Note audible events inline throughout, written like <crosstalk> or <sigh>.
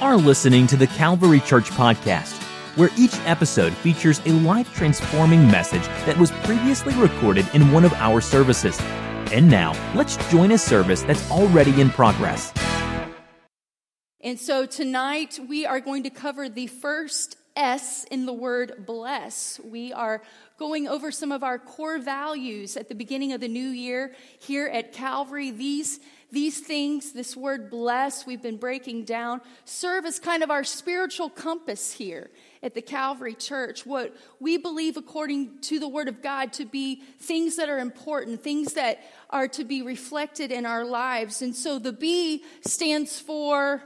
are listening to the Calvary Church Podcast, where each episode features a life transforming message that was previously recorded in one of our services. And now, let's join a service that's already in progress. And so tonight we are going to cover the first S in the word bless. We are going over some of our core values at the beginning of the new year here at Calvary. These these things, this word bless, we've been breaking down, serve as kind of our spiritual compass here at the Calvary Church. What we believe, according to the Word of God, to be things that are important, things that are to be reflected in our lives. And so the B stands for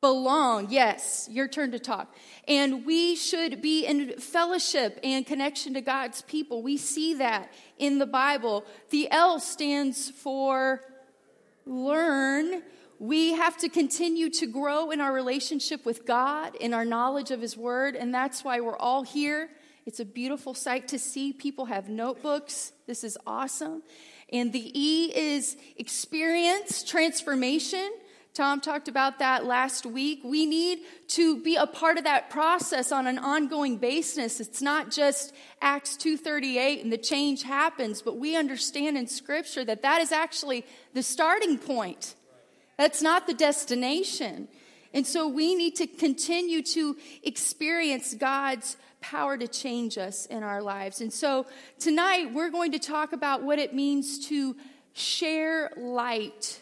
belong. Yes, your turn to talk. And we should be in fellowship and connection to God's people. We see that in the Bible. The L stands for learn, we have to continue to grow in our relationship with God, in our knowledge of His Word, and that's why we're all here. It's a beautiful sight to see. People have notebooks. This is awesome. And the E is experience, transformation. Tom talked about that last week. We need to be a part of that process on an ongoing basis. It's not just Acts 2:38 and the change happens, but we understand in scripture that that is actually the starting point. That's not the destination. And so we need to continue to experience God's power to change us in our lives. And so tonight we're going to talk about what it means to share light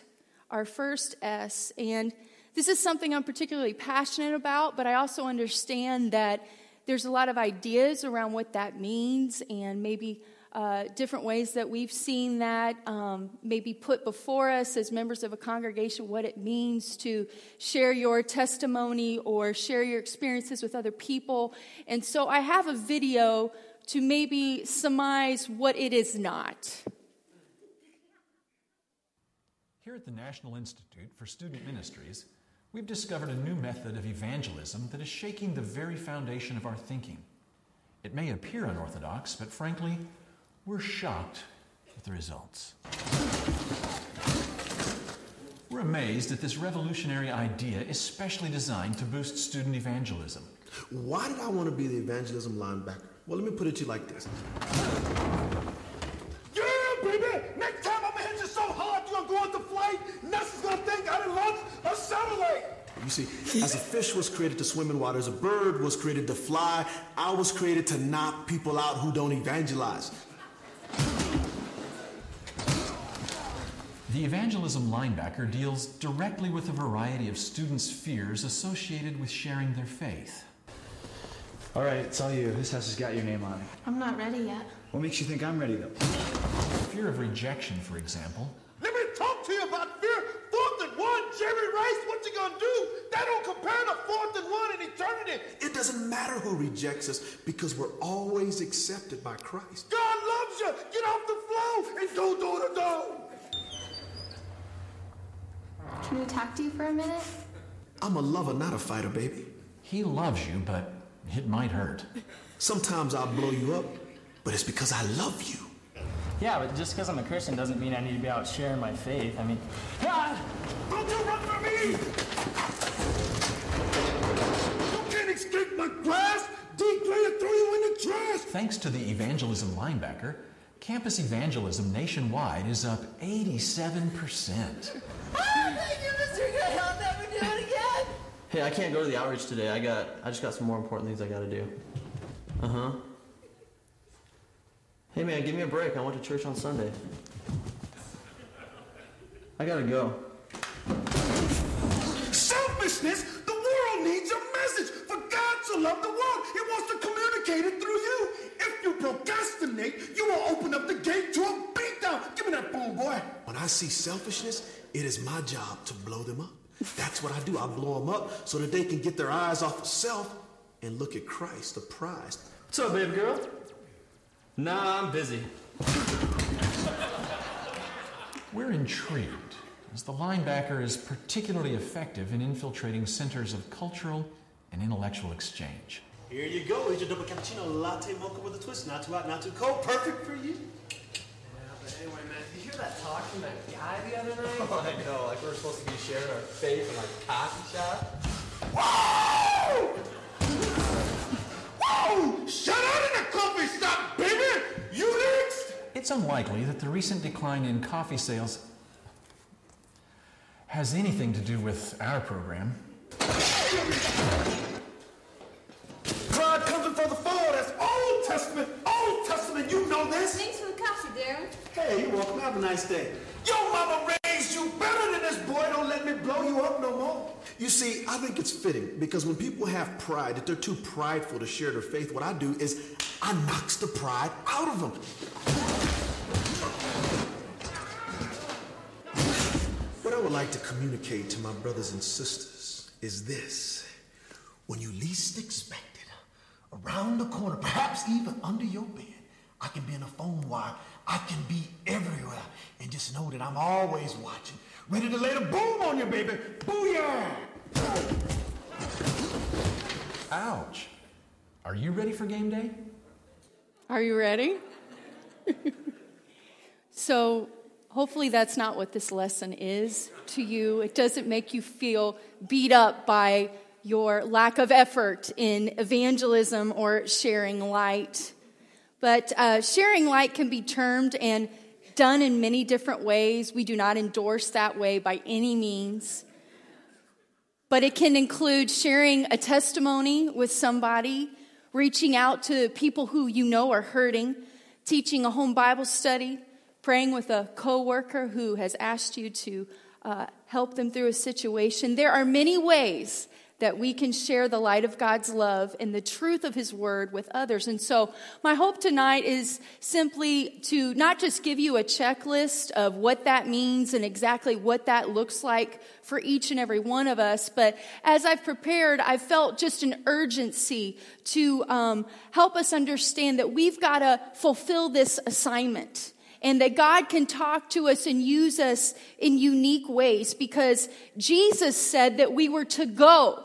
our first S. And this is something I'm particularly passionate about, but I also understand that there's a lot of ideas around what that means and maybe uh, different ways that we've seen that um, maybe put before us as members of a congregation what it means to share your testimony or share your experiences with other people. And so I have a video to maybe surmise what it is not. Here at the National Institute for Student Ministries, we've discovered a new method of evangelism that is shaking the very foundation of our thinking. It may appear unorthodox, but frankly, we're shocked with the results. We're amazed at this revolutionary idea, especially designed to boost student evangelism. Why did I want to be the evangelism linebacker? Well, let me put it to you like this. You see, as a fish was created to swim in water, as a bird was created to fly, I was created to knock people out who don't evangelize. The evangelism linebacker deals directly with a variety of students' fears associated with sharing their faith. All right, it's all you. This house has got your name on it. I'm not ready yet. What makes you think I'm ready, though? Fear of rejection, for example, talk to you about fear. Fourth and one, Jerry Rice, what you gonna do? That don't compare to fourth and one in eternity. It doesn't matter who rejects us because we're always accepted by Christ. God loves you. Get off the floor and go door to door. Can we talk to you for a minute? I'm a lover, not a fighter, baby. He loves you, but it might hurt. Sometimes I'll blow you up, but it's because I love you. Yeah, but just because I'm a Christian doesn't mean I need to be out sharing my faith. I mean, ah! don't you run from me! You can't escape my grasp! D-Player throw you in the trash! Thanks to the evangelism linebacker, campus evangelism nationwide is up 87%. Oh, thank you, Mr. Gray. I'll never do it again. Hey, I can't go to the outreach today. I got, I just got some more important things I got to do. Uh huh. Hey man, give me a break. I went to church on Sunday. I gotta go. Selfishness? The world needs a message. For God to love the world, it wants to communicate it through you. If you procrastinate, you will open up the gate to a beatdown. Give me that phone, boy. When I see selfishness, it is my job to blow them up. That's what I do. I blow them up so that they can get their eyes off of self and look at Christ, the prize. What's up, baby girl? Nah, I'm busy. We're intrigued, as the linebacker is particularly effective in infiltrating centers of cultural and intellectual exchange. Here you go. Here's your double cappuccino latte mocha with a twist. Not too hot, not too cold. Perfect for you. Anyway, man, did you hear that talk from that guy the other <laughs> night? Oh, I know. Like we're supposed to be sharing our faith in like coffee shop. Whoa! Whoa! It's unlikely that the recent decline in coffee sales has anything to do with our program. Pride comes before the fall. That's Old Testament. Old Testament. You know this. Thanks for the coffee, Darren. Hey, you're welcome. Have a nice day. Your mama raised you better than this boy. Don't let me blow you up no more. You see, I think it's fitting because when people have pride, if they're too prideful to share their faith, what I do is I knocks the pride out of them. Like to communicate to my brothers and sisters is this. When you least expect it, around the corner, perhaps even under your bed, I can be in a phone wire. I can be everywhere. And just know that I'm always watching, ready to lay the boom on you, baby. Booyah! Ouch. Are you ready for game day? Are you ready? <laughs> so, hopefully, that's not what this lesson is to you. It doesn't make you feel beat up by your lack of effort in evangelism or sharing light. But uh, sharing light can be termed and done in many different ways. We do not endorse that way by any means. But it can include sharing a testimony with somebody, reaching out to people who you know are hurting, teaching a home Bible study, praying with a coworker who has asked you to uh, help them through a situation. There are many ways that we can share the light of God's love and the truth of His Word with others. And so, my hope tonight is simply to not just give you a checklist of what that means and exactly what that looks like for each and every one of us, but as I've prepared, I've felt just an urgency to um, help us understand that we've got to fulfill this assignment and that God can talk to us and use us in unique ways because Jesus said that we were to go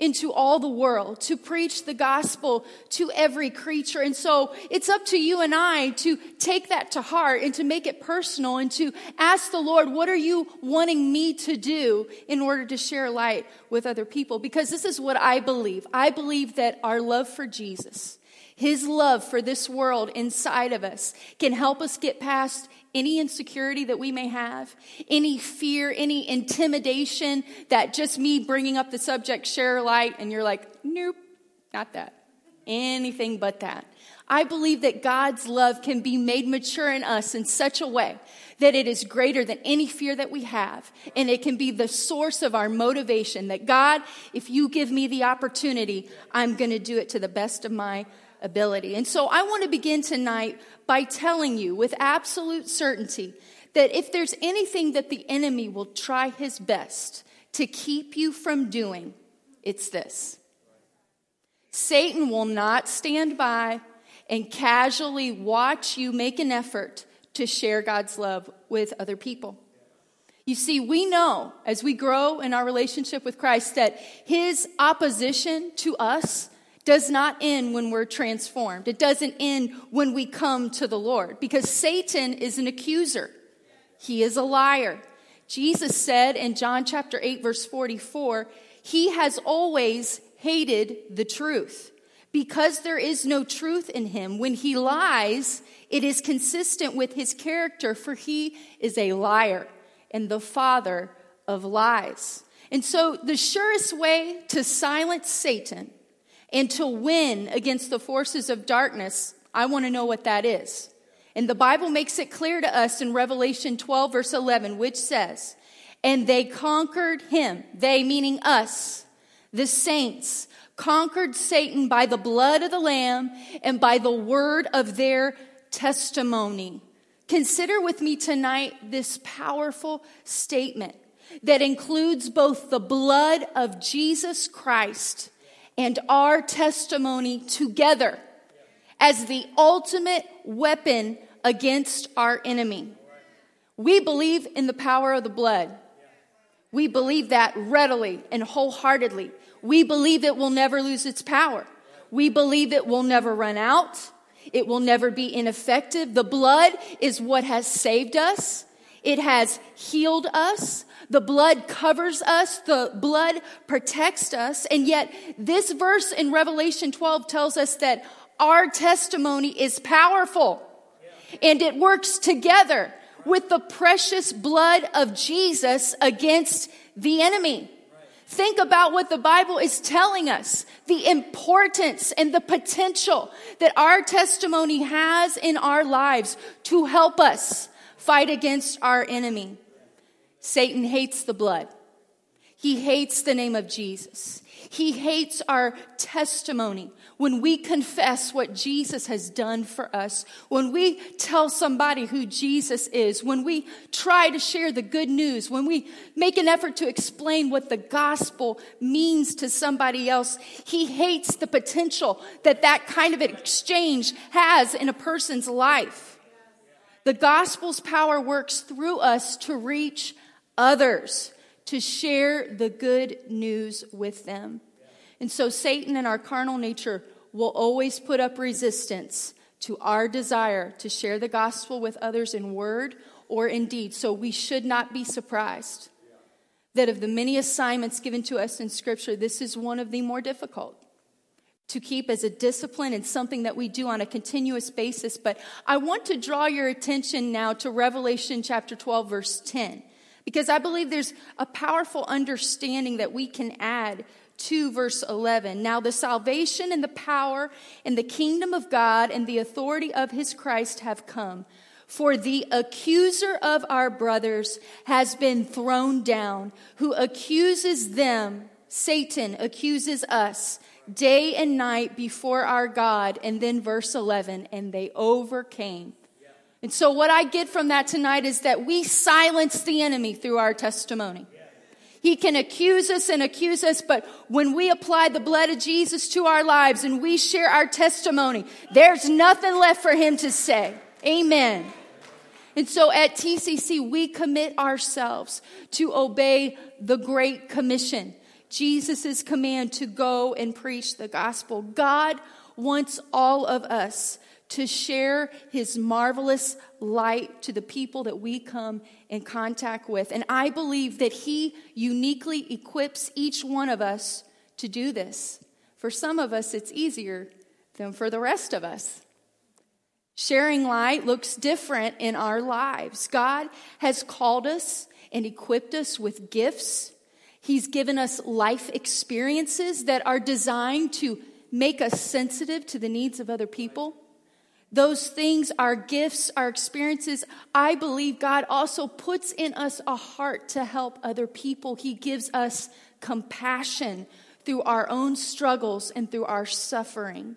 into all the world to preach the gospel to every creature. And so it's up to you and I to take that to heart and to make it personal and to ask the Lord, what are you wanting me to do in order to share light with other people? Because this is what I believe. I believe that our love for Jesus, his love for this world inside of us can help us get past any insecurity that we may have, any fear, any intimidation that just me bringing up the subject share light and you're like, nope, not that. Anything but that. I believe that God's love can be made mature in us in such a way that it is greater than any fear that we have. And it can be the source of our motivation that God, if you give me the opportunity, I'm going to do it to the best of my ability. And so I want to begin tonight by telling you with absolute certainty that if there's anything that the enemy will try his best to keep you from doing, it's this. Satan will not stand by and casually watch you make an effort to share God's love with other people. You see, we know as we grow in our relationship with Christ that his opposition to us does not end when we're transformed. It doesn't end when we come to the Lord because Satan is an accuser. He is a liar. Jesus said in John chapter 8 verse 44, he has always hated the truth because there is no truth in him. When he lies, it is consistent with his character for he is a liar and the father of lies. And so the surest way to silence Satan and to win against the forces of darkness, I want to know what that is. And the Bible makes it clear to us in Revelation 12, verse 11, which says, And they conquered him, they meaning us, the saints, conquered Satan by the blood of the Lamb and by the word of their testimony. Consider with me tonight this powerful statement that includes both the blood of Jesus Christ and our testimony together as the ultimate weapon against our enemy. We believe in the power of the blood. We believe that readily and wholeheartedly. We believe it will never lose its power. We believe it will never run out. It will never be ineffective. The blood is what has saved us. It has healed us. The blood covers us. The blood protects us. And yet this verse in Revelation 12 tells us that our testimony is powerful and it works together with the precious blood of Jesus against the enemy. Think about what the Bible is telling us, the importance and the potential that our testimony has in our lives to help us fight against our enemy. Satan hates the blood. He hates the name of Jesus. He hates our testimony when we confess what Jesus has done for us, when we tell somebody who Jesus is, when we try to share the good news, when we make an effort to explain what the gospel means to somebody else, he hates the potential that that kind of exchange has in a person's life. The gospel's power works through us to reach others, to share the good news with them. And so Satan and our carnal nature will always put up resistance to our desire to share the gospel with others in word or in deed. So we should not be surprised that of the many assignments given to us in Scripture, this is one of the more difficult to keep as a discipline and something that we do on a continuous basis. But I want to draw your attention now to Revelation chapter 12, verse 10, because I believe there's a powerful understanding that we can add to verse 11. Now the salvation and the power and the kingdom of God and the authority of his Christ have come. For the accuser of our brothers has been thrown down, who accuses them, Satan accuses us day and night before our God. And then verse 11, and they overcame. And so, what I get from that tonight is that we silence the enemy through our testimony. He can accuse us and accuse us, but when we apply the blood of Jesus to our lives and we share our testimony, there's nothing left for him to say. Amen. And so at TCC, we commit ourselves to obey the Great Commission, Jesus' command to go and preach the gospel. God wants all of us to share his marvelous light to the people that we come in contact with. And I believe that he uniquely equips each one of us to do this. For some of us, it's easier than for the rest of us. Sharing light looks different in our lives. God has called us and equipped us with gifts. He's given us life experiences that are designed to make us sensitive to the needs of other people. Those things, our gifts, our experiences, I believe God also puts in us a heart to help other people. He gives us compassion through our own struggles and through our suffering.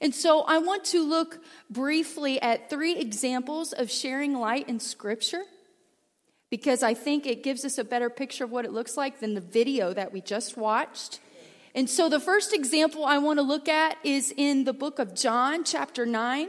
And so I want to look briefly at three examples of sharing light in Scripture because I think it gives us a better picture of what it looks like than the video that we just watched. And so the first example I want to look at is in the book of John, chapter 9.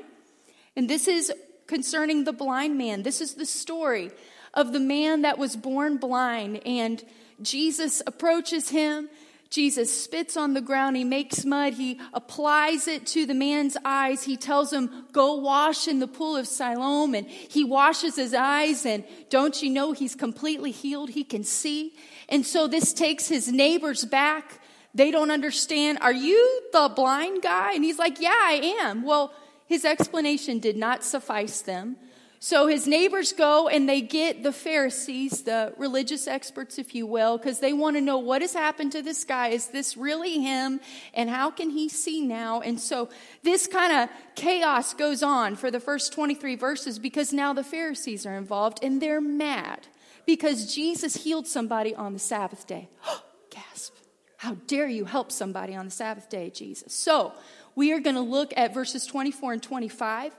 And this is concerning the blind man. This is the story of the man that was born blind. And Jesus approaches him. Jesus spits on the ground. He makes mud. He applies it to the man's eyes. He tells him, Go wash in the pool of Siloam. And he washes his eyes. And don't you know he's completely healed? He can see. And so this takes his neighbors back. They don't understand. Are you the blind guy? And he's like, Yeah, I am. Well, his explanation did not suffice them. So his neighbors go and they get the Pharisees, the religious experts, if you will, because they want to know what has happened to this guy. Is this really him? And how can he see now? And so this kind of chaos goes on for the first 23 verses because now the Pharisees are involved and they're mad because Jesus healed somebody on the Sabbath day. <gasps> Gasp. How dare you help somebody on the Sabbath day, Jesus? So we are going to look at verses 24 and 25.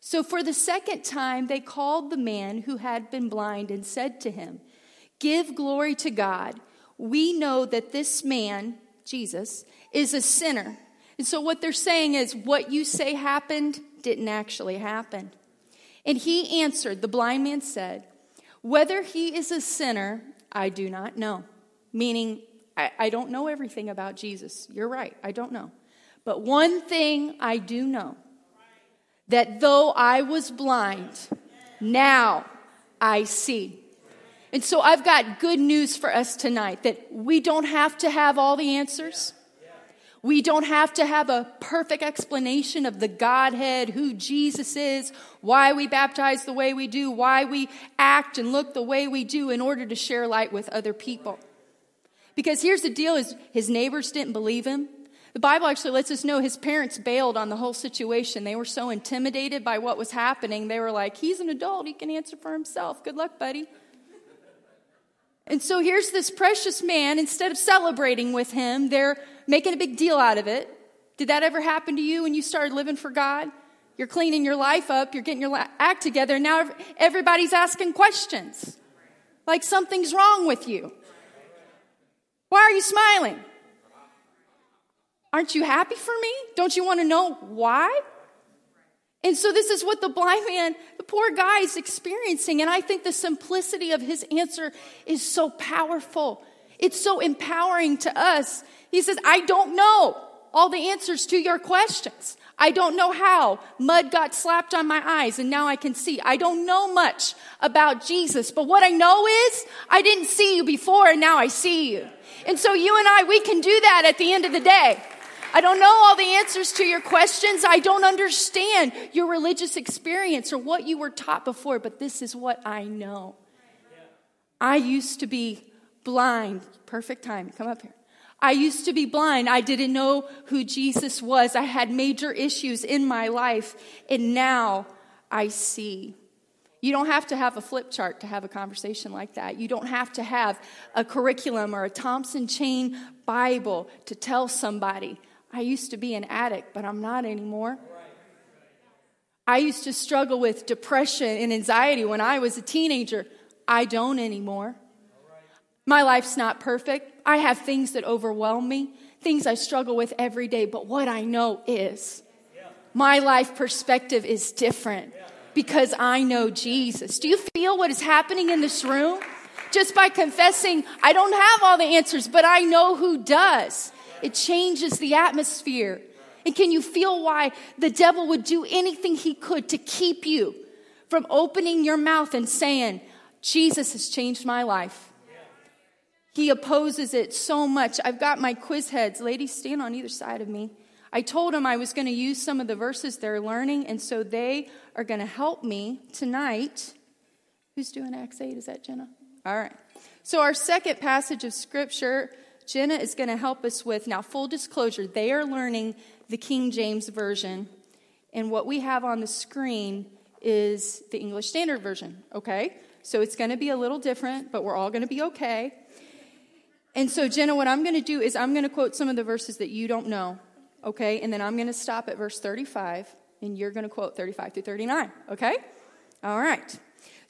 So, for the second time, they called the man who had been blind and said to him, Give glory to God. We know that this man, Jesus, is a sinner. And so, what they're saying is, what you say happened didn't actually happen. And he answered, the blind man said, Whether he is a sinner, I do not know. Meaning, I, I don't know everything about Jesus. You're right, I don't know. But one thing I do know that though I was blind, now I see. And so I've got good news for us tonight that we don't have to have all the answers. We don't have to have a perfect explanation of the Godhead, who Jesus is, why we baptize the way we do, why we act and look the way we do in order to share light with other people. Because here's the deal is his neighbors didn't believe him. The Bible actually lets us know his parents bailed on the whole situation. They were so intimidated by what was happening. They were like, he's an adult. He can answer for himself. Good luck, buddy. And so here's this precious man. Instead of celebrating with him, they're making a big deal out of it. Did that ever happen to you when you started living for God? You're cleaning your life up, you're getting your act together, and now everybody's asking questions. Like something's wrong with you. Why are you smiling? Aren't you happy for me? Don't you want to know why? And so, this is what the blind man, the poor guy, is experiencing. And I think the simplicity of his answer is so powerful. It's so empowering to us. He says, I don't know all the answers to your questions. I don't know how mud got slapped on my eyes and now I can see. I don't know much about Jesus, but what I know is I didn't see you before and now I see you. And so you and I, we can do that at the end of the day. I don't know all the answers to your questions. I don't understand your religious experience or what you were taught before, but this is what I know. I used to be blind. Perfect time. Come up here. I used to be blind. I didn't know who Jesus was. I had major issues in my life, and now I see. You don't have to have a flip chart to have a conversation like that. You don't have to have a curriculum or a Thompson Chain Bible to tell somebody I used to be an addict, but I'm not anymore. I used to struggle with depression and anxiety when I was a teenager. I don't anymore. My life's not perfect. I have things that overwhelm me, things I struggle with every day, but what I know is my life perspective is different because I know Jesus. Do you feel what is happening in this room? Just by confessing, I don't have all the answers, but I know who does. It changes the atmosphere. And can you feel why the devil would do anything he could to keep you from opening your mouth and saying, Jesus has changed my life? He opposes it so much. I've got my quiz heads. Ladies, stand on either side of me. I told them I was going to use some of the verses they're learning, and so they are going to help me tonight. Who's doing Acts 8? Is that Jenna? All right. So, our second passage of scripture Jenna is going to help us with. Now, full disclosure, they are learning the King James Version, and what we have on the screen is the English Standard Version, okay? So it's going to be a little different, but we're all going to be okay. And so, Jenna, what I'm going to do is I'm going to quote some of the verses that you don't know, okay? And then I'm going to stop at verse 35, and you're going to quote 35 through 39, okay? All right.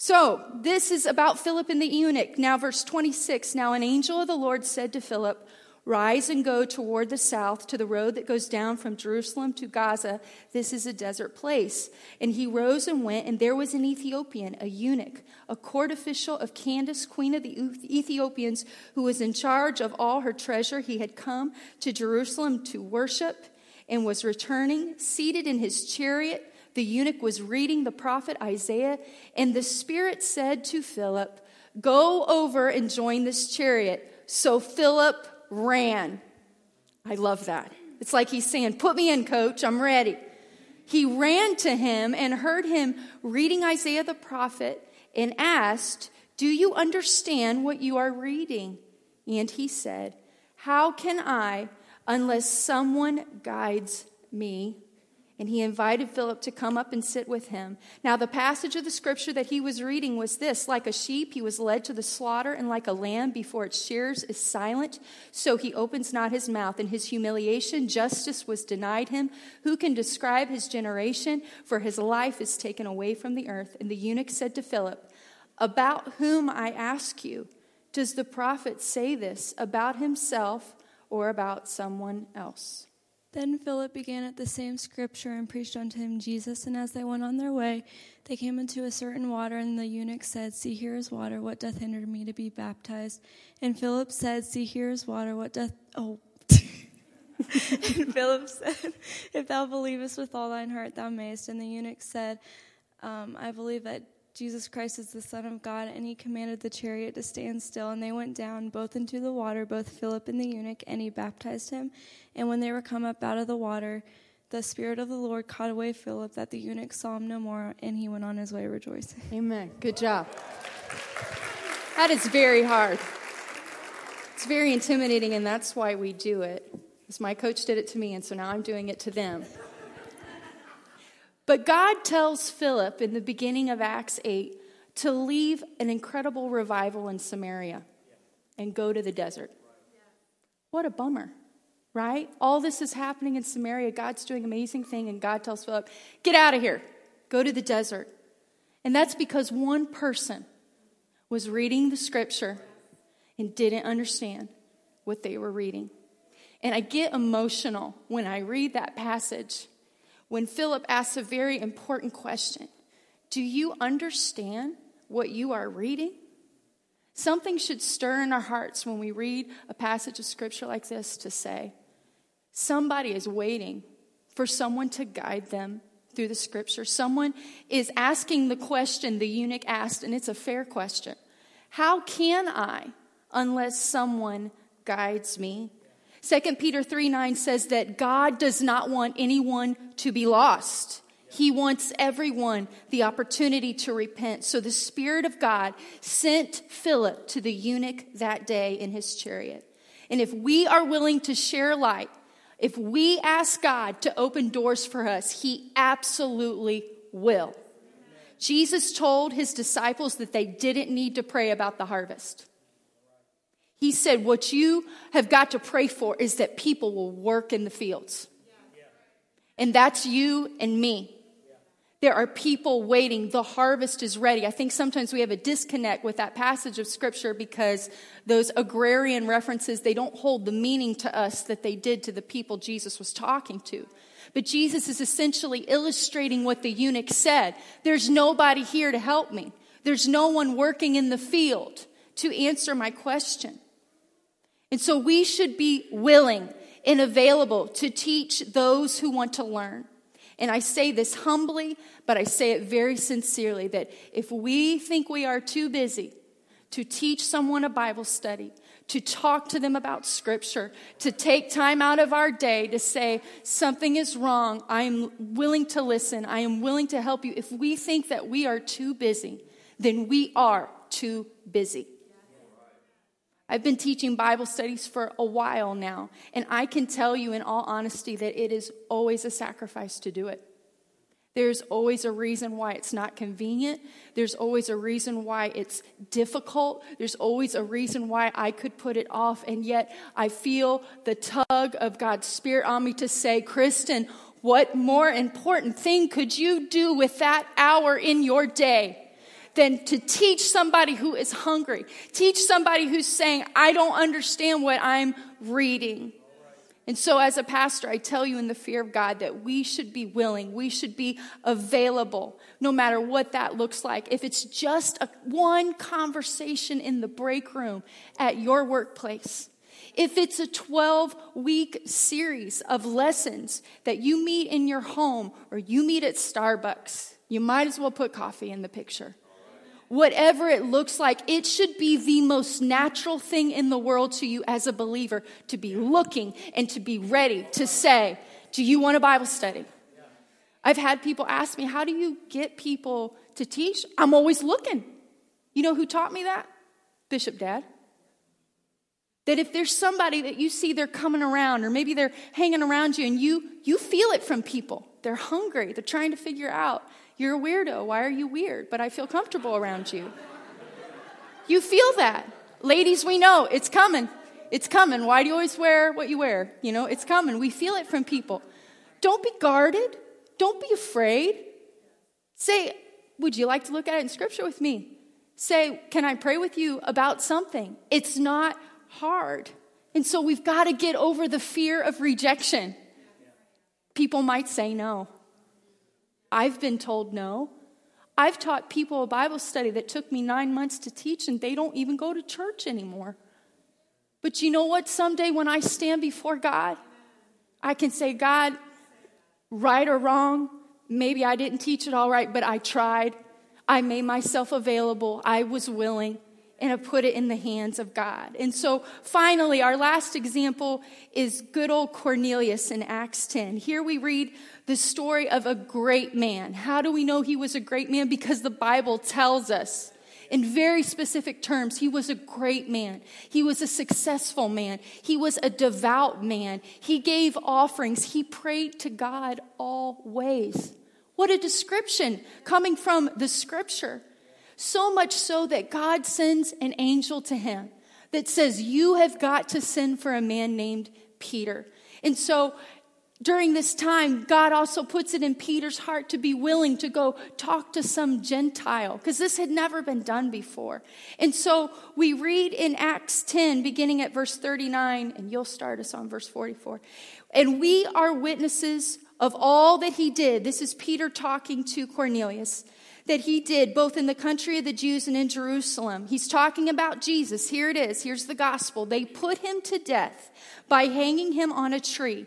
So, this is about Philip and the eunuch. Now, verse 26 Now, an angel of the Lord said to Philip, Rise and go toward the south to the road that goes down from Jerusalem to Gaza. This is a desert place. And he rose and went, and there was an Ethiopian, a eunuch, a court official of Candace, queen of the Ethiopians, who was in charge of all her treasure. He had come to Jerusalem to worship and was returning, seated in his chariot the eunuch was reading the prophet Isaiah, and the Spirit said to Philip, Go over and join this chariot. So Philip ran. I love that. It's like he's saying, Put me in, coach, I'm ready. He ran to him and heard him reading Isaiah the prophet and asked, Do you understand what you are reading? And he said, How can I unless someone guides me? And he invited Philip to come up and sit with him. Now, the passage of the scripture that he was reading was this Like a sheep, he was led to the slaughter, and like a lamb before its shears is silent, so he opens not his mouth. In his humiliation, justice was denied him. Who can describe his generation? For his life is taken away from the earth. And the eunuch said to Philip, About whom, I ask you, does the prophet say this? About himself or about someone else? Then Philip began at the same scripture and preached unto him Jesus. And as they went on their way, they came into a certain water, and the eunuch said, See, here is water. What doth hinder me to be baptized? And Philip said, See, here is water. What doth. Oh. <laughs> and Philip said, If thou believest with all thine heart, thou mayest. And the eunuch said, um, I believe that Jesus Christ is the Son of God. And he commanded the chariot to stand still. And they went down both into the water, both Philip and the eunuch, and he baptized him. And when they were come up out of the water, the Spirit of the Lord caught away Philip, that the eunuch saw him no more, and he went on his way rejoicing. Amen. Good job. That is very hard. It's very intimidating, and that's why we do it. Because my coach did it to me, and so now I'm doing it to them. But God tells Philip in the beginning of Acts 8 to leave an incredible revival in Samaria and go to the desert. What a bummer, right? All this is happening in Samaria. God's doing amazing thing, and God tells Philip, "Get out of here. Go to the desert." And that's because one person was reading the scripture and didn't understand what they were reading. And I get emotional when I read that passage when Philip asks a very important question Do you understand what you are reading? Something should stir in our hearts when we read a passage of scripture like this to say, somebody is waiting for someone to guide them through the scripture. Someone is asking the question the eunuch asked, and it's a fair question How can I unless someone guides me? 2 Peter 3 9 says that God does not want anyone to be lost. He wants everyone the opportunity to repent. So the Spirit of God sent Philip to the eunuch that day in his chariot. And if we are willing to share light, if we ask God to open doors for us, He absolutely will. Jesus told His disciples that they didn't need to pray about the harvest. He said, What you have got to pray for is that people will work in the fields. And that's you and me. There are people waiting. The harvest is ready. I think sometimes we have a disconnect with that passage of scripture because those agrarian references, they don't hold the meaning to us that they did to the people Jesus was talking to. But Jesus is essentially illustrating what the eunuch said. There's nobody here to help me. There's no one working in the field to answer my question. And so we should be willing and available to teach those who want to learn. And I say this humbly, but I say it very sincerely that if we think we are too busy to teach someone a Bible study, to talk to them about scripture, to take time out of our day to say something is wrong, I am willing to listen, I am willing to help you. If we think that we are too busy, then we are too busy. I've been teaching Bible studies for a while now, and I can tell you in all honesty that it is always a sacrifice to do it. There's always a reason why it's not convenient. There's always a reason why it's difficult. There's always a reason why I could put it off. And yet I feel the tug of God's Spirit on me to say, Kristen, what more important thing could you do with that hour in your day? Than to teach somebody who is hungry, teach somebody who's saying, I don't understand what I'm reading. And so, as a pastor, I tell you in the fear of God that we should be willing, we should be available, no matter what that looks like. If it's just a, one conversation in the break room at your workplace, if it's a 12 week series of lessons that you meet in your home or you meet at Starbucks, you might as well put coffee in the picture whatever it looks like, it should be the most natural thing in the world to you as a believer to be looking and to be ready to say, Do you want a Bible study? I've had people ask me, How do you get people to teach? I'm always looking. You know who taught me that? Bishop Dad. That if there's somebody that you see they're coming around, or maybe they're hanging around you, and you, you feel it from people, they're hungry, they're trying to figure out you're a weirdo. Why are you weird? But I feel comfortable around you. You feel that. Ladies, we know it's coming. It's coming. Why do you always wear what you wear? You know, it's coming. We feel it from people. Don't be guarded. Don't be afraid. Say, Would you like to look at it in scripture with me? Say, Can I pray with you about something? It's not hard. And so we've got to get over the fear of rejection. People might say no. I've been told no. I've taught people a Bible study that took me nine months to teach, and they don't even go to church anymore. But you know what? Someday when I stand before God, I can say, God, right or wrong, maybe I didn't teach it all right, but I tried. I made myself available. I was willing and I put it in the hands of God. And so finally, our last example is good old Cornelius in Acts 10. Here we read the story of a great man. How do we know he was a great man? Because the Bible tells us in very specific terms, he was a great man. He was a successful man. He was a devout man. He gave offerings. He prayed to God always. What a description coming from the scripture. So much so that God sends an angel to him that says, You have got to send for a man named Peter. And so during this time, God also puts it in Peter's heart to be willing to go talk to some Gentile, because this had never been done before. And so we read in Acts 10, beginning at verse 39, and you'll start us on verse 44. And we are witnesses of all that he did. This is Peter talking to Cornelius that he did both in the country of the Jews and in Jerusalem. He's talking about Jesus. Here it is. Here's the gospel. They put him to death by hanging him on a tree,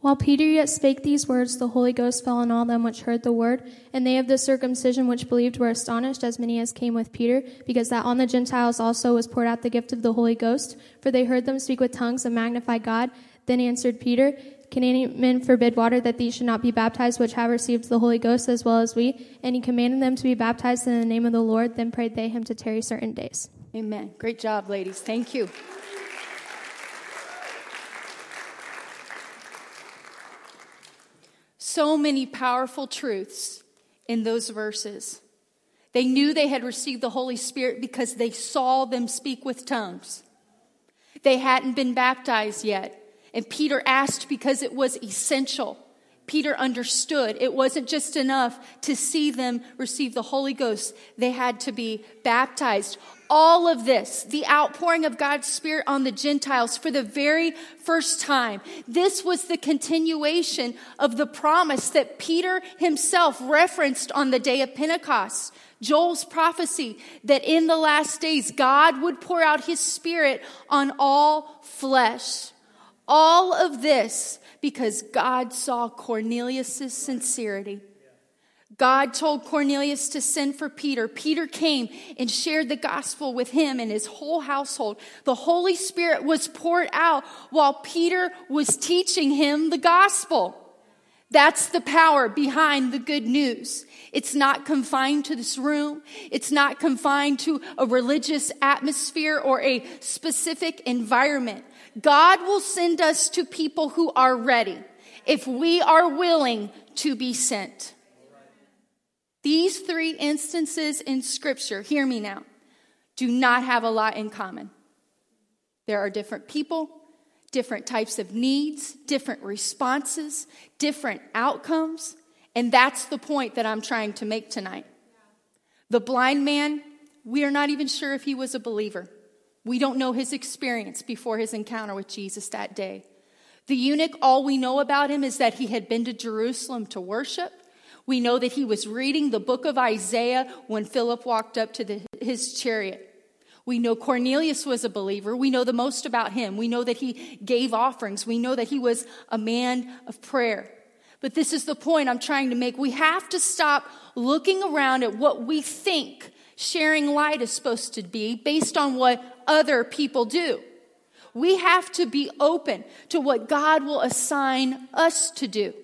While Peter yet spake these words, the Holy Ghost fell on all them which heard the word, and they of the circumcision which believed were astonished, as many as came with Peter, because that on the Gentiles also was poured out the gift of the Holy Ghost, for they heard them speak with tongues and magnify God. Then answered Peter, Can any man forbid water that these should not be baptized, which have received the Holy Ghost as well as we? And he commanded them to be baptized in the name of the Lord. Then prayed they him to tarry certain days. Amen. Great job, ladies. Thank you. So many powerful truths in those verses. They knew they had received the Holy Spirit because they saw them speak with tongues. They hadn't been baptized yet. And Peter asked because it was essential. Peter understood it wasn't just enough to see them receive the Holy Ghost, they had to be baptized all of this, the outpouring of God's Spirit on the Gentiles for the very first time. This was the continuation of the promise that Peter himself referenced on the day of Pentecost. Joel's prophecy that in the last days God would pour out his Spirit on all flesh. All of this because God saw Cornelius' sincerity. God told Cornelius to send for Peter. Peter came and shared the gospel with him and his whole household. The Holy Spirit was poured out while Peter was teaching him the gospel. That's the power behind the good news. It's not confined to this room. It's not confined to a religious atmosphere or a specific environment. God will send us to people who are ready if we are willing to be sent. These three instances in Scripture, hear me now, do not have a lot in common. There are different people, different types of needs, different responses, different outcomes, and that's the point that I'm trying to make tonight. The blind man, we are not even sure if he was a believer. We don't know his experience before his encounter with Jesus that day. The eunuch, all we know about him is that he had been to Jerusalem to worship. We know that he was reading the book of Isaiah when Philip walked up to the, his chariot. We know Cornelius was a believer. We know the most about him. We know that he gave offerings. We know that he was a man of prayer. But this is the point I'm trying to make. We have to stop looking around at what we think sharing light is supposed to be based on what other people do. We have to be open to what God will assign us to do.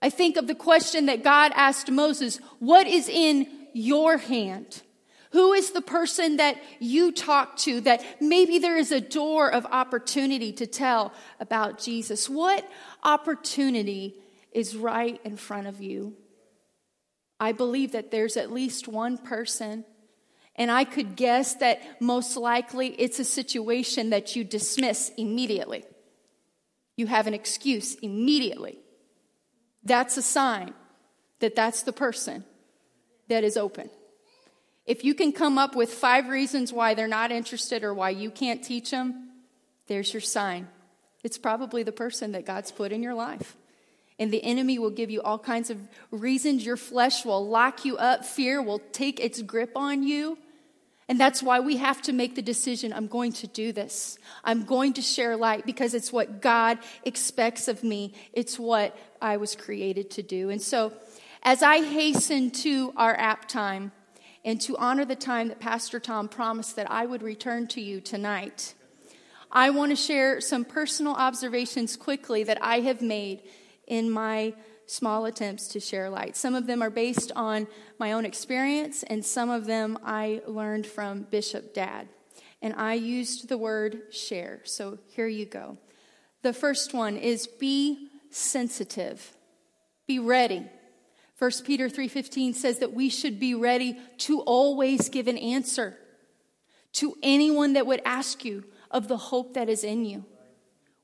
I think of the question that God asked Moses What is in your hand? Who is the person that you talk to that maybe there is a door of opportunity to tell about Jesus? What opportunity is right in front of you? I believe that there's at least one person, and I could guess that most likely it's a situation that you dismiss immediately. You have an excuse immediately. That's a sign that that's the person that is open. If you can come up with five reasons why they're not interested or why you can't teach them, there's your sign. It's probably the person that God's put in your life. And the enemy will give you all kinds of reasons. Your flesh will lock you up. Fear will take its grip on you. And that's why we have to make the decision I'm going to do this. I'm going to share light because it's what God expects of me. It's what I was created to do. And so, as I hasten to our app time and to honor the time that Pastor Tom promised that I would return to you tonight, I want to share some personal observations quickly that I have made in my small attempts to share light. Some of them are based on my own experience, and some of them I learned from Bishop Dad. And I used the word share. So here you go. The first one is be sensitive. Be ready. 1 Peter 3:15 says that we should be ready to always give an answer to anyone that would ask you of the hope that is in you.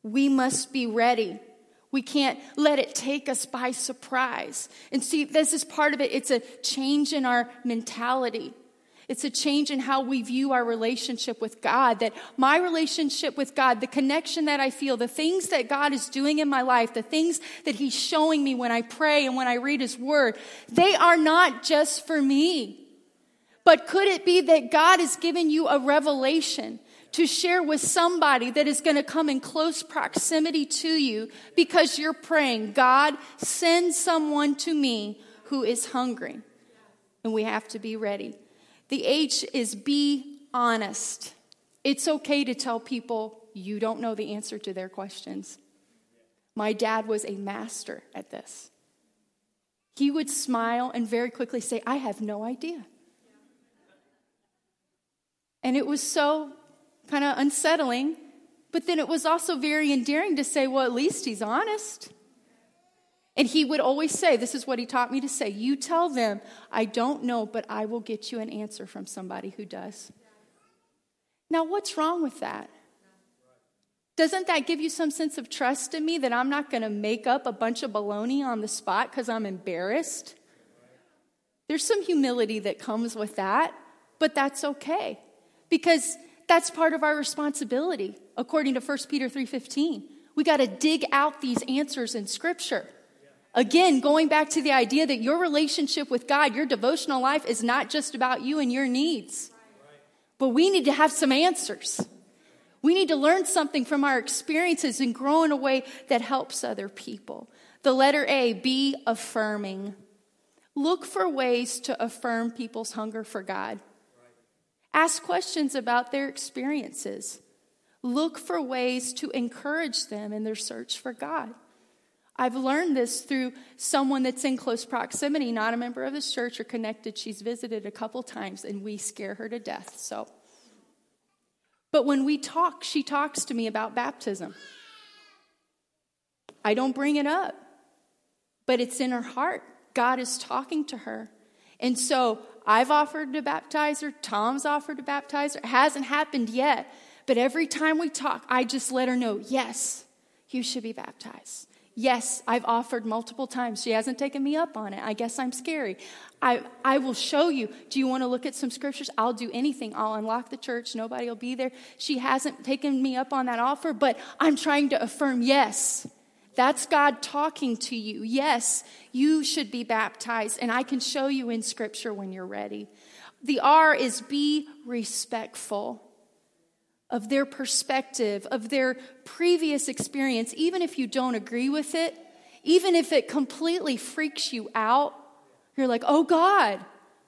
We must be ready. We can't let it take us by surprise. And see, this is part of it. It's a change in our mentality. It's a change in how we view our relationship with God. That my relationship with God, the connection that I feel, the things that God is doing in my life, the things that He's showing me when I pray and when I read His Word, they are not just for me. But could it be that God has given you a revelation to share with somebody that is going to come in close proximity to you because you're praying, God, send someone to me who is hungry. And we have to be ready. The H is be honest. It's okay to tell people you don't know the answer to their questions. My dad was a master at this. He would smile and very quickly say, I have no idea. And it was so kind of unsettling, but then it was also very endearing to say, well, at least he's honest. And he would always say, This is what he taught me to say you tell them, I don't know, but I will get you an answer from somebody who does. Now, what's wrong with that? Doesn't that give you some sense of trust in me that I'm not going to make up a bunch of baloney on the spot because I'm embarrassed? There's some humility that comes with that, but that's okay because that's part of our responsibility according to 1 Peter 3:15. We got to dig out these answers in scripture. Again, going back to the idea that your relationship with God, your devotional life is not just about you and your needs. But we need to have some answers. We need to learn something from our experiences and grow in a way that helps other people. The letter A, be affirming. Look for ways to affirm people's hunger for God. Ask questions about their experiences. Look for ways to encourage them in their search for God. I've learned this through someone that's in close proximity, not a member of this church or connected. She's visited a couple times and we scare her to death. So, but when we talk, she talks to me about baptism. I don't bring it up, but it's in her heart. God is talking to her. And so I've offered to baptize her, Tom's offered to baptize her. It hasn't happened yet, but every time we talk, I just let her know, yes, you should be baptized. Yes, I've offered multiple times. She hasn't taken me up on it. I guess I'm scary. I, I will show you. Do you want to look at some scriptures? I'll do anything. I'll unlock the church. Nobody will be there. She hasn't taken me up on that offer, but I'm trying to affirm yes. That's God talking to you. Yes, you should be baptized, and I can show you in scripture when you're ready. The R is be respectful of their perspective, of their previous experience, even if you don't agree with it, even if it completely freaks you out. You're like, oh God,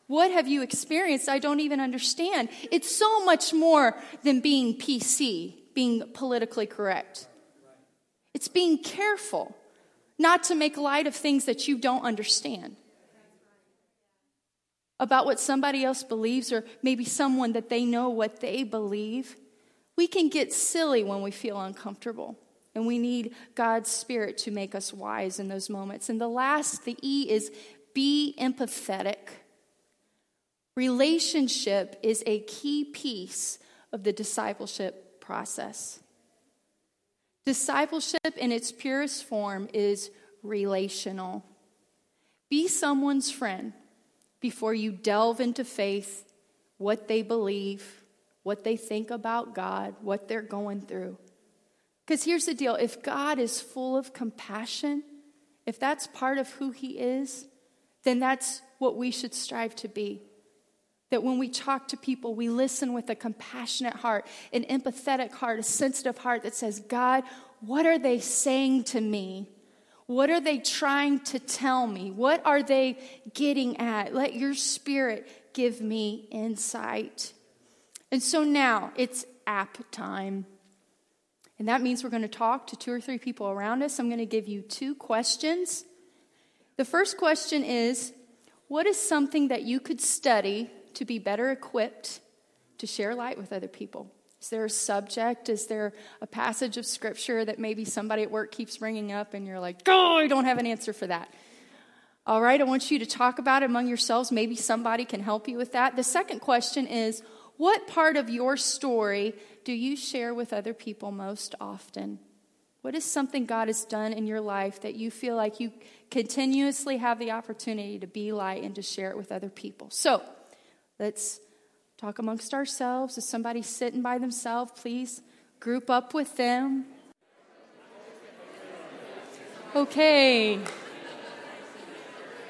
what have you experienced? I don't even understand. It's so much more than being PC, being politically correct. It's being careful not to make light of things that you don't understand about what somebody else believes or maybe someone that they know what they believe. We can get silly when we feel uncomfortable. And we need God's Spirit to make us wise in those moments. And the last, the E, is be empathetic. Relationship is a key piece of the discipleship process. Discipleship in its purest form is relational. Be someone's friend before you delve into faith, what they believe, what they think about God, what they're going through. Because here's the deal if God is full of compassion, if that's part of who He is, then that's what we should strive to be. That when we talk to people, we listen with a compassionate heart, an empathetic heart, a sensitive heart that says, God, what are they saying to me? What are they trying to tell me? What are they getting at? Let your spirit give me insight. And so now it's app time. And that means we're going to talk to two or three people around us. I'm going to give you two questions. The first question is What is something that you could study to be better equipped to share light with other people? Is there a subject? Is there a passage of scripture that maybe somebody at work keeps bringing up and you're like, oh, I don't have an answer for that? All right, I want you to talk about it among yourselves. Maybe somebody can help you with that. The second question is what part of your story do you share with other people most often? What is something God has done in your life that you feel like you continuously have the opportunity to be light and to share it with other people? So let's talk amongst ourselves. Is somebody sitting by themselves? Please group up with them. Okay.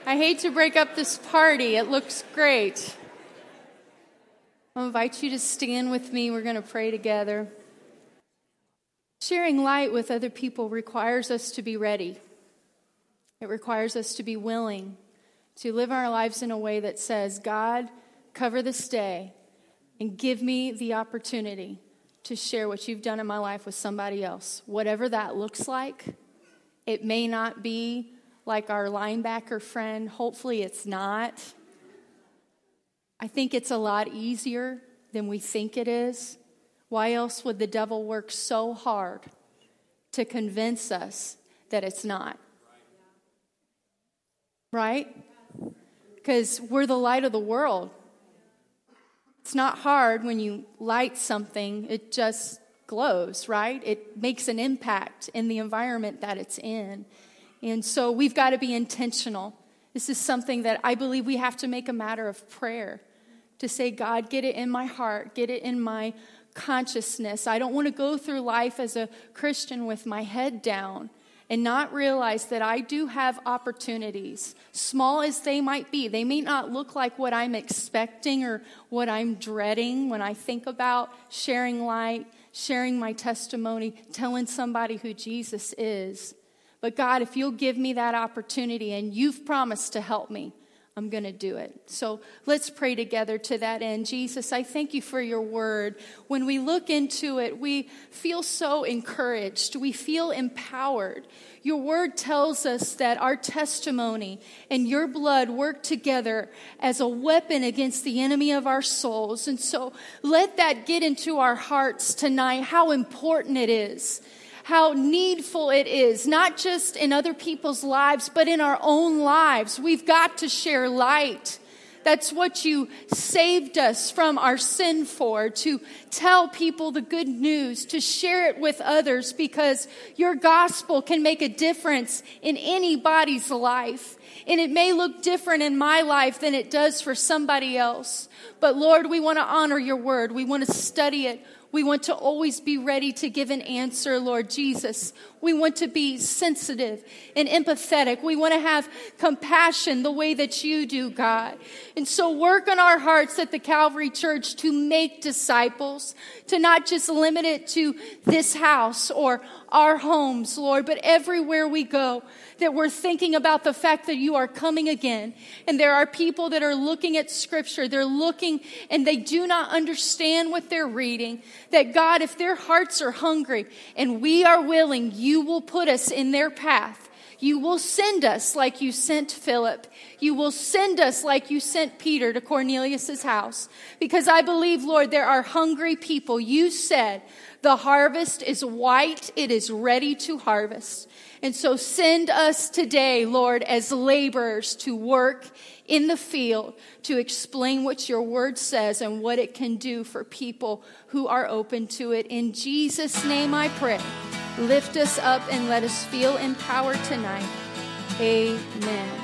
I hate to break up this party, it looks great. I'll invite you to stand with me. We're going to pray together. Sharing light with other people requires us to be ready. It requires us to be willing to live our lives in a way that says, God, cover this day and give me the opportunity to share what you've done in my life with somebody else. Whatever that looks like, it may not be like our linebacker friend. Hopefully, it's not. I think it's a lot easier than we think it is. Why else would the devil work so hard to convince us that it's not? Right? Because we're the light of the world. It's not hard when you light something, it just glows, right? It makes an impact in the environment that it's in. And so we've got to be intentional. This is something that I believe we have to make a matter of prayer to say, God, get it in my heart, get it in my consciousness. I don't want to go through life as a Christian with my head down and not realize that I do have opportunities, small as they might be. They may not look like what I'm expecting or what I'm dreading when I think about sharing light, sharing my testimony, telling somebody who Jesus is. But God, if you'll give me that opportunity and you've promised to help me, I'm going to do it. So let's pray together to that end. Jesus, I thank you for your word. When we look into it, we feel so encouraged, we feel empowered. Your word tells us that our testimony and your blood work together as a weapon against the enemy of our souls. And so let that get into our hearts tonight, how important it is how needful it is, not just in other people's lives, but in our own lives. We've got to share light. That's what you saved us from our sin for, to tell people the good news, to share it with others, because your gospel can make a difference in anybody's life. And it may look different in my life than it does for somebody else. But Lord, we want to honor your word. We want to study it. We want to always be ready to give an answer, Lord Jesus. We want to be sensitive and empathetic. We want to have compassion the way that you do, God. And so work on our hearts at the Calvary Church to make disciples, to not just limit it to this house or our homes, Lord, but everywhere we go that we're thinking about the fact that you are coming again. And there are people that are looking at scripture, they're looking and they do not understand what they're reading. That God, if their hearts are hungry and we are willing, you will put us in their path. You will send us like you sent Philip. You will send us like you sent Peter to Cornelius's house. Because I believe, Lord, there are hungry people. You said the harvest is white. It is ready to harvest. And so send us today, Lord, as laborers to work in the field to explain what your word says and what it can do for people who are open to it. In Jesus' name I pray. Lift us up and let us feel empowered tonight. Amen.